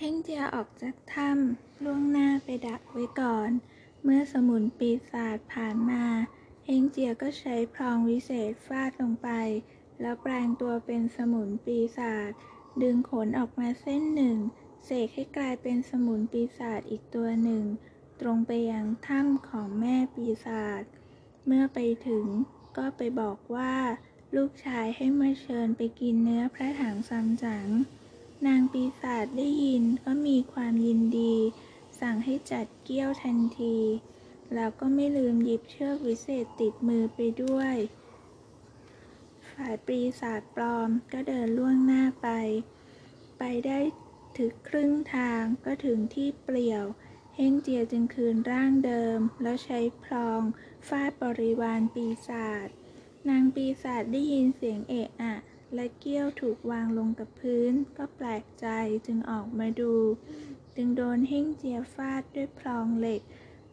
เฮ่งเจียออกจากถ้ำล่วงหน้าไปดักไว้ก่อน เมื่อสมุนปีศาจผ่านมาเฮงเจียก็ใช้พลองวิเศษฟาดลงไป แล้วแปลงตัวเป็นสมุนปีศาจดึงขนออกมาเส้นหนึ่ง เสกให้กลายเป็นสมุนปีศาจอีกตัวหนึ่ง ตรงไปยังถ้ำของแม่ปีศาจเมื่อไปถึงก็ไปบอกว่า ลูกชายให้มาเชิญไปกินเนื้อพระถังซัมจั๋ง นางปีศาจได้ยินก็มีความยินดี สั่งให้จัดเกี้ยวทันที แล้วก็ไม่ลืมหยิบเชือกวิเศษติดมือไปด้วย ฝ่ายปีศาจปลอมก็เดินล่วงหน้าไป ไปได้ถึงครึ่งทางก็ถึงที่เปลี่ยว เฮงเจียจึงคืนร่างเดิม แล้วใช้พลองฟาดบริวารปีศาจนางปีศาจได้ยินเสียงเอะอะ และเกี้ยวถูกวางลงกับพื้น ก็แปลกใจจึงออกมาดู จึงโดนเฮ่งเจียฟาดด้วยพลองเหล็ก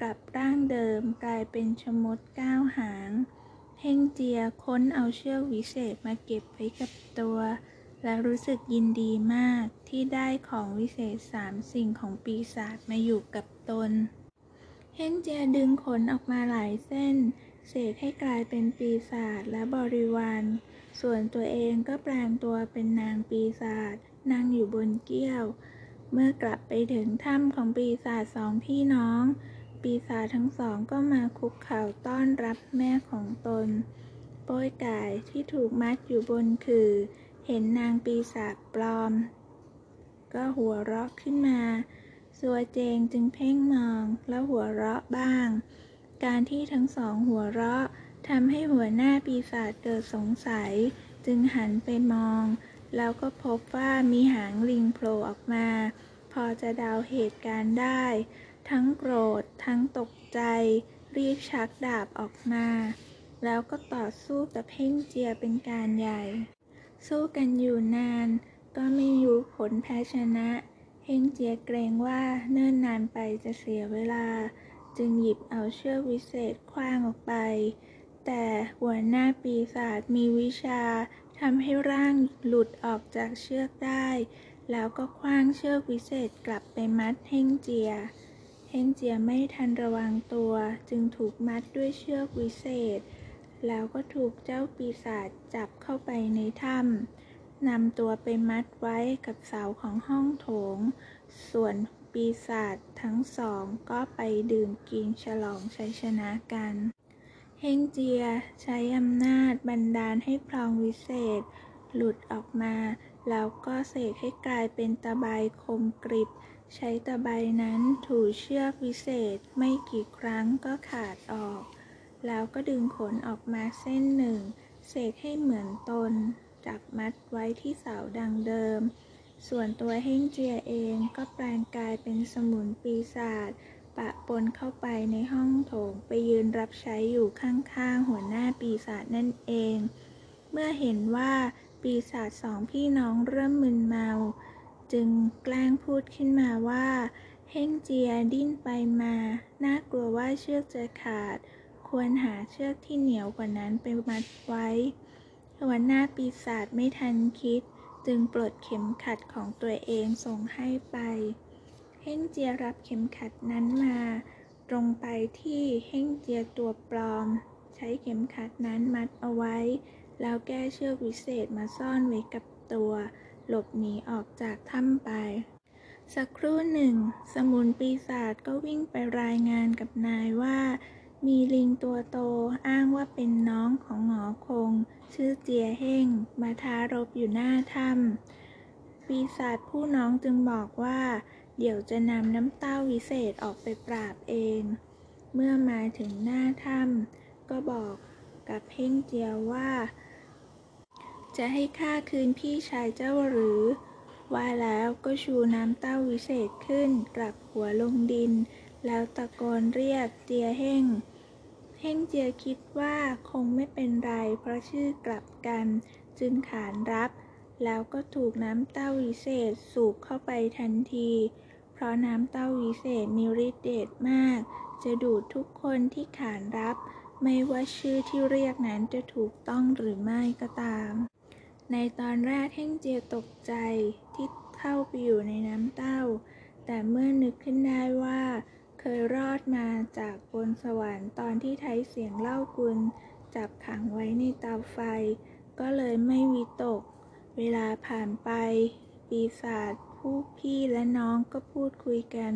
กลับร่างเดิมกลายเป็นชมดก้าวหางเฮ่งเจียค้นเอาเชือกวิเศษมาเก็บไว้กับตัว และรู้สึกยินดีมากที่ได้ของวิเศษสามสิ่งของปีศาจมาอยู่กับตน เฮ่งเจียดึงขนออกมาหลายเส้น เสกให้กลายเป็นปีศาจและบริวาร ส่วนตัวเองก็แปลงตัวเป็นนางปีศาจนั่งอยู่บนเกี้ยว เมื่อกลับไปถึงถ้ำของปีศาจสองพี่น้อง ปีศาจทั้งสองก็มาคุกเข่าต้อนรับแม่ของตน โป้ยไก่ที่ถูกมัดอยู่บนคือ เห็นนางปีศาจปลอม ก็หัวเราะขึ้นมาสัวเจงจึงเพ่งมองแล้วหัวเราะบ้าง การที่ทั้งสองหัวเราะ ทำให้หัวหน้าปีศาจเกิดสงสัย จึงหันไปมอง แล้วก็พบว่ามีหางลิงโผล่ออกมา พอจะเดาเหตุการณ์ได้ ทั้งโกรธทั้งตกใจ รีบชักดาบออกมา แล้วก็ต่อสู้กับเพ่งเจียเป็นการใหญ่ สู้กันอยู่นาน ก็ไม่รู้ผลแพ้ชนะเฮงเจียเกรงว่าเนิ่นนานไปจะเสียเวลา จึงหยิบเอาเชือกวิเศษคว้างออกไป แต่หัวหน้าปีศาจมีวิชาทำให้ร่างหลุดออกจากเชือกได้ แล้วก็คว้างเชือกวิเศษกลับไปมัดเฮงเจีย เฮงเจียไม่ทันระวังตัวจึงถูกมัดด้วยเชือกวิเศษ แล้วก็ถูกเจ้าปีศาจจับเข้าไปในถ้ำนำตัวไปมัดไว้กับเสาของห้องโถง ส่วนปีศาจทั้งสองก็ไปดื่มกินฉลองชัยชนะกัน เฮงเจียใช้อำนาจบันดาลให้พลองวิเศษ หลุดออกมา แล้วก็เสกให้กลายเป็นตะไบคมกริบ ใช้ตะไบนั้นถูเชือกวิเศษไม่กี่ครั้งก็ขาดออก แล้วก็ดึงขนออกมาเส้นหนึ่ง เสกให้เหมือนตน จับมัดไว้ที่เสาดังเดิม ส่วนตัวเฮงเจียเองก็แปลงกายเป็นสมุนปีศาจ ปะปนเข้าไปในห้องโถงไปยืนรับใช้อยู่ข้างๆ หัวหน้าปีศาจนั่นเอง เมื่อเห็นว่าปีศาจสองพี่น้องเริ่มมึนเมา จึงแกล้งพูดขึ้นมาว่า เฮงเจียดิ้นไปมา น่ากลัวว่าเชือกจะขาด ควรหาเชือกที่เหนียวกว่านั้นไปมัดไว้ หัวหน้าปีศาจไม่ทันคิด จึงปลดเข็มขัดของตัวเองส่งให้ไป เฮงเจียรับเข็มขัดนั้นมา ตรงไปที่เฮงเจียตัวปลอม ใช้เข็มขัดนั้นมัดเอาไว้ แล้วแก้เชือกวิเศษมาซ่อนไว้กับตัว หลบหนีออกจากถ้ำไป สักครู่หนึ่ง สมุนปีศาจก็วิ่งไปรายงานกับนายว่า มีลิงตัวโตอ้างว่าเป็นน้องของหงอคง ชื่อเจียเฮงมาท้ารบอยู่หน้าถ้ำปีศาจผู้น้องจึงบอกว่า เดี๋ยวจะนำน้ำเต้าวิเศษออกไปปราบเอง เมื่อมาถึงหน้าถ้ำก็บอกกับเพ่งเจียวว่า จะให้ข้าคืนพี่ชายเจ้าหรือ ว่าแล้วก็ชูน้ำเต้าวิเศษขึ้นกลับหัวลงดิน แล้วตะโกนเรียกเจียเฮ่งเฮ่งเจียคิดว่าคงไม่เป็นไรเพราะชื่อกลับกัน จึงขานรับ แล้วก็ถูกน้ำเต้าวิเศษสูบเข้าไปทันที ราะน้ำเต้าวิเศษมีฤทธิ์เดชมาก จะดูดทุกคนที่ขานรับ ไม่ว่าชื่อที่เรียกนั้นจะถูกต้องหรือไม่ก็ตาม ในตอนแรกเฮ่งเจียตกใจที่เข้าไปอยู่ในน้ำเต้า แต่เมื่อนึกขึ้นได้ว่า เคยรอดมาจากบนสวรรค์ตอนที่ไทยเสียงเล่ากุลจับขังไว้ในเตาไฟ ก็เลยไม่วิตก เวลาผ่านไป ปีศาจ ผู้พี่และน้องก็พูดคุยกัน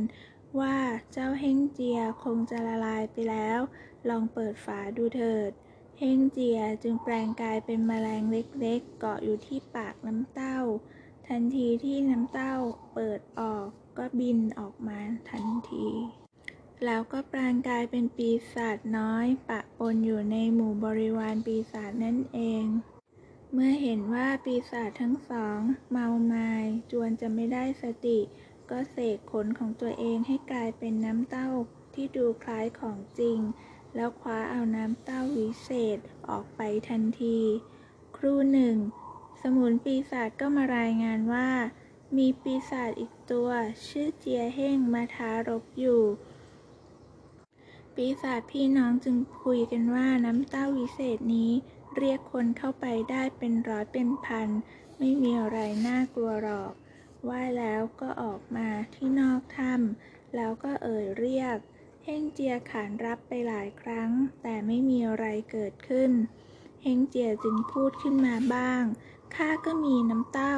ว่าเจ้าเฮงเจียคงจะละลายไปแล้ว ลองเปิดฝาดูเถิด เฮงเจียจึงแปลงกายเป็นแมลงเล็กๆ เกาะอยู่ที่ปากน้ำเต้า ทันทีที่น้ำเต้าเปิดออกก็บินออกมาทันที แล้วก็แปลงกายเป็นปีศาจน้อย ปะปนอยู่ในหมู่บริวารปีศาจนั่นเอง เมื่อเห็นว่าปีศาจทั้งสอง เมามาย จวนจะไม่ได้สติ ก็เสกขนของตัวเองให้กลายเป็นน้ำเต้าที่ดูคล้ายของจริง แล้วคว้าเอาน้ำเต้าวิเศษออกไปทันที ครู่หนึ่ง สมุนปีศาจก็มารายงานว่า มีปีศาจอีกตัว ชื่อเจียเฮ่งมาท้ารบอยู่ ปีศาจพี่น้องจึงคุยกันว่าน้ำเต้าวิเศษนี้ เรียกคนเข้าไปได้เป็นร้อยเป็นพัน ไม่มีอะไรน่ากลัวหรอก ว่าแล้วก็ออกมาที่นอกถ้ำแล้วก็เอ่ยเรียก เฮงเจียขานรับไปหลายครั้ง แต่ไม่มีอะไรเกิดขึ้น เฮงเจียจึงพูดขึ้นมาบ้าง ข้าก็มีน้ำเต้า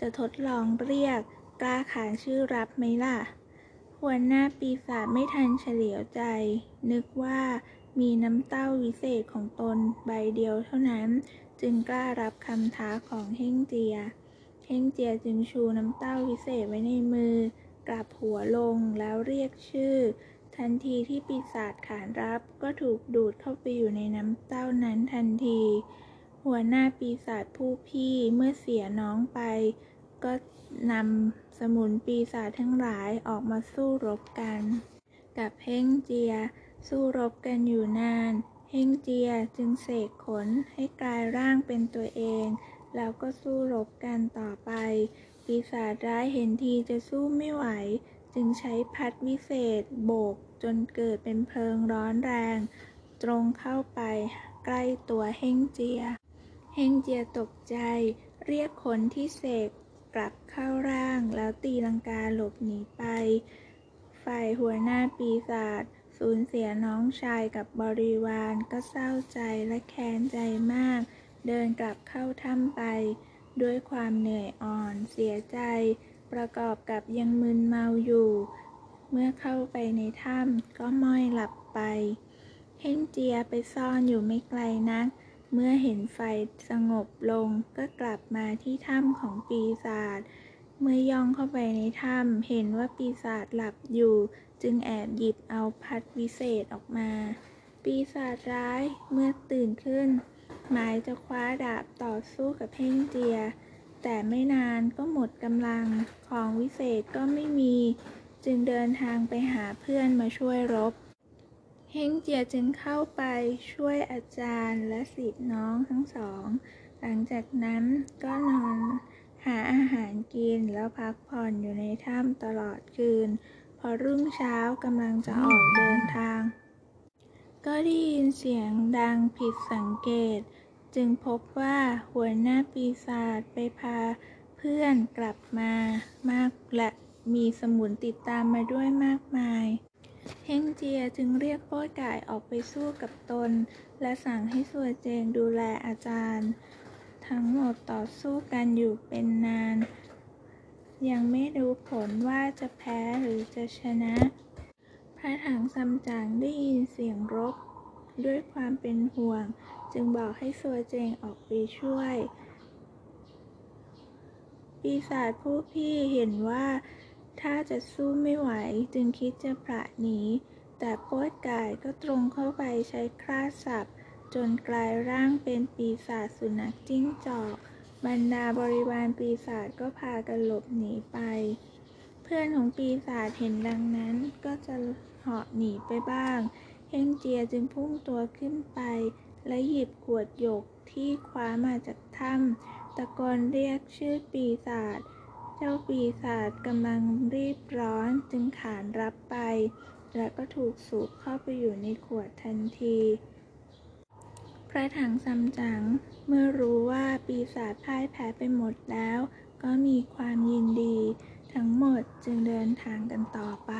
จะทดลองเรียกกล้าขานชื่อรับไหมล่ะหัวหน้าปีศาจไม่ทันเฉลียวใจ นึกว่ามีน้ำเต้าวิเศษของตนใบเดียวเท่านั้นจึงกล้ารับคำท้าของเฮงเจีย เฮงเจียจึงชูน้ำเต้าวิเศษไว้ในมือ กลับหัวลงแล้วเรียกชื่อ ทันทีที่ปีศาจขานรับก็ถูกดูดเข้าไปอยู่ในน้ำเต้านั้นทันที หัวหน้าปีศาจผู้พี่เมื่อเสียน้องไป ก็นำสมุนปีศาจทั้งหลายออกมาสู้รบกัน กับเฮงเจีย สู้รบกันอยู่นาน เฮงเจียจึงเสกขนให้กลายร่างเป็นตัวเอง แล้วก็สู้รบกันต่อไป ปีศาจร้ายเห็นทีจะสู้ไม่ไหว จึงใช้พัดวิเศษ โบกจนเกิดเป็นเพลิงร้อนแรง ตรงเข้าไปใกล้ตัวเฮงเจีย เฮงเจียตกใจ เรียกคนที่เสกกลับเข้าร่างแล้วตีลังกาหลบหนีไป ฝ่ายหัวหน้าปีศาจ สูญเสียน้องชายกับบริวารก็เศร้าใจและแค้นใจมาก เดินกลับเข้าถ้ำไป ด้วยความเหนื่อยอ่อนเสียใจ ประกอบกับยังมึนเมาอยู่ เมื่อเข้าไปในถ้ำก็ม้อยหลับไปเฮงเจียไปซ่อนอยู่ไม่ไกลนัก เมื่อเห็นไฟสงบลงก็กลับมาที่ถ้ำของปีศาจ เมื่อย่องเข้าไปในถ้ำเห็นว่าปีศาจหลับอยู่ จึงแอบหยิบเอาพัดวิเศษออกมา ปีศาจร้ายเมื่อตื่นขึ้น หมายจะคว้าดาบต่อสู้กับเพ่งเจีย แต่ไม่นานก็หมดกำลังของวิเศษก็ไม่มี จึงเดินทางไปหาเพื่อนมาช่วยรบ เฮงเจียจึงเข้าไปช่วยอาจารย์และศิษย์น้องทั้งสอง หลังจากนั้นก็นอนหาอาหารกินแล้วพักผ่อนอยู่ในถ้ำตลอดคืน พอรุ่งเช้ากำลังจะออกเดินทาง ก็ได้ยินเสียงดังผิดสังเกต จึงพบว่าหัวหน้าปีศาจไปพาเพื่อนกลับมามากและมีสมุนติดตามมาด้วยมากมายเฮงเจียจึงเรียกโป้ยก่ายออกไปสู้กับตน และสั่งให้สัวเจงดูแลอาจารย์ ทั้งหมดต่อสู้กันอยู่เป็นนาน ยังไม่รู้ผลว่าจะแพ้หรือจะชนะ พระถังซัมจั๋งได้ยินเสียงรบ ด้วยความเป็นห่วง จึงบอกให้สัวเจงออกไปช่วย ปีศาจผู้พี่เห็นว่าถ้าจะสู้ไม่ไหวจึงคิดจะผละหนี แต่โป๊ดกายก็ตรงเข้าไปใช้คราสับจนกลายร่างเป็นปีศาจสุนัขจิ้งจอก บรรดาบริวารปีศาจก็พากันหลบหนีไป เพื่อนของปีศาจเห็นดังนั้นก็จะเหาะหนีไปบ้าง เฮงเจียจึงพุ่งตัวขึ้นไป และหยิบขวดหยกที่คว้ามาจากถ้ำตะโกนเรียกชื่อปีศาจเจ้าปีศาจกำลังรีบร้อนจึงขานรับไป และก็ถูกสูบเข้าไปอยู่ในขวดทันที พระถังซัมจั๋งเมื่อรู้ว่าปีศาจพ่ายแพ้ไปหมดแล้ว ก็มีความยินดี ทั้งหมดจึงเดินทางกันต่อไป